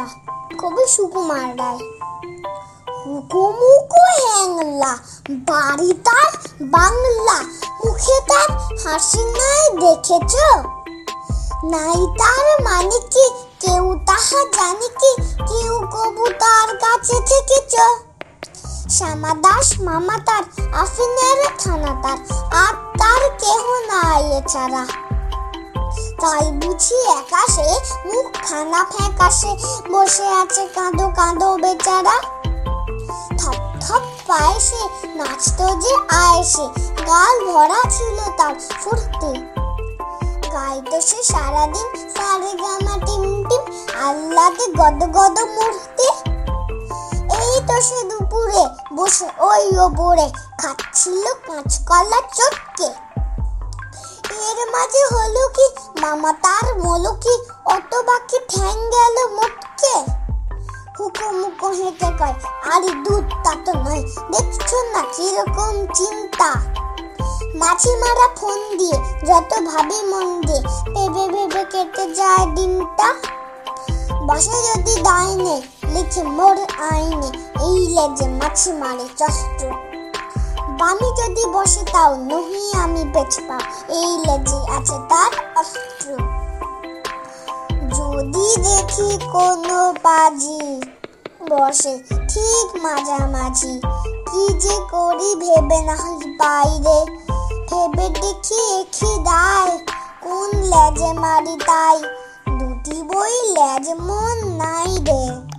লেজা কবি সুকুমার রায়? হুকুমুকু হ্যাংলা বাড়ি তার বাংলা, মুখে তার হাসি নাই দেখেছ? নাই তার মানে কি কেউ তাহা জানি কি? কেউ কবু তার কাছে থেকেছ? শ্যামা দাস মামা তার, আফিনের থানা তার, আর তার কেহ নাই এছাড়া। তাই বুঝি একাশে মুখ খানা ফ্যাকাশে বসে আছে কাঁদো কাঁদো বেচারা। থপ থপ পায়ে সে নাচতো যে আয়েসে গাল ভরা ছিল তার ফুর্তি। গাইতো সে সারাদিন সারে গামা টিম টিম আল্লাতে গদ গদ মূর্তি। এই তো সে দুপুরে বসে ওই ওপরে খাচ্ছিল কাঁচকলা চটকে। এর মাঝে হলো কি মামা তার মলো কি অত বাকি ঠ্যাং গেল মোটকে। হুকো মুকো হেঁটে কয়, আরে দুধ তা তো নয়, দেখছ না কীরকম চিন্তা? মাছি মারা ফোন দিয়ে, যত ভাবি মন দিয়ে ভেবে ভেবে কেটে যায় দিনটা। বসে যদি দাইনে লিখে মোর আইনে, এই লেজে মাছি মারে চষ্ট। বামি যদি বসে তাও নহি আমি বেছে পাও এই লেজে আছে তার অস্ত্র যদি দেখি কোনো বাজি বসে ঠিক মাঝামাঝি, কি যে করি ভেবে নাহি বাইরে। ভেবে দেখি এখি দায়, কোন লেজে মারি তাই। দুটি বই লেজ মন নাই রে।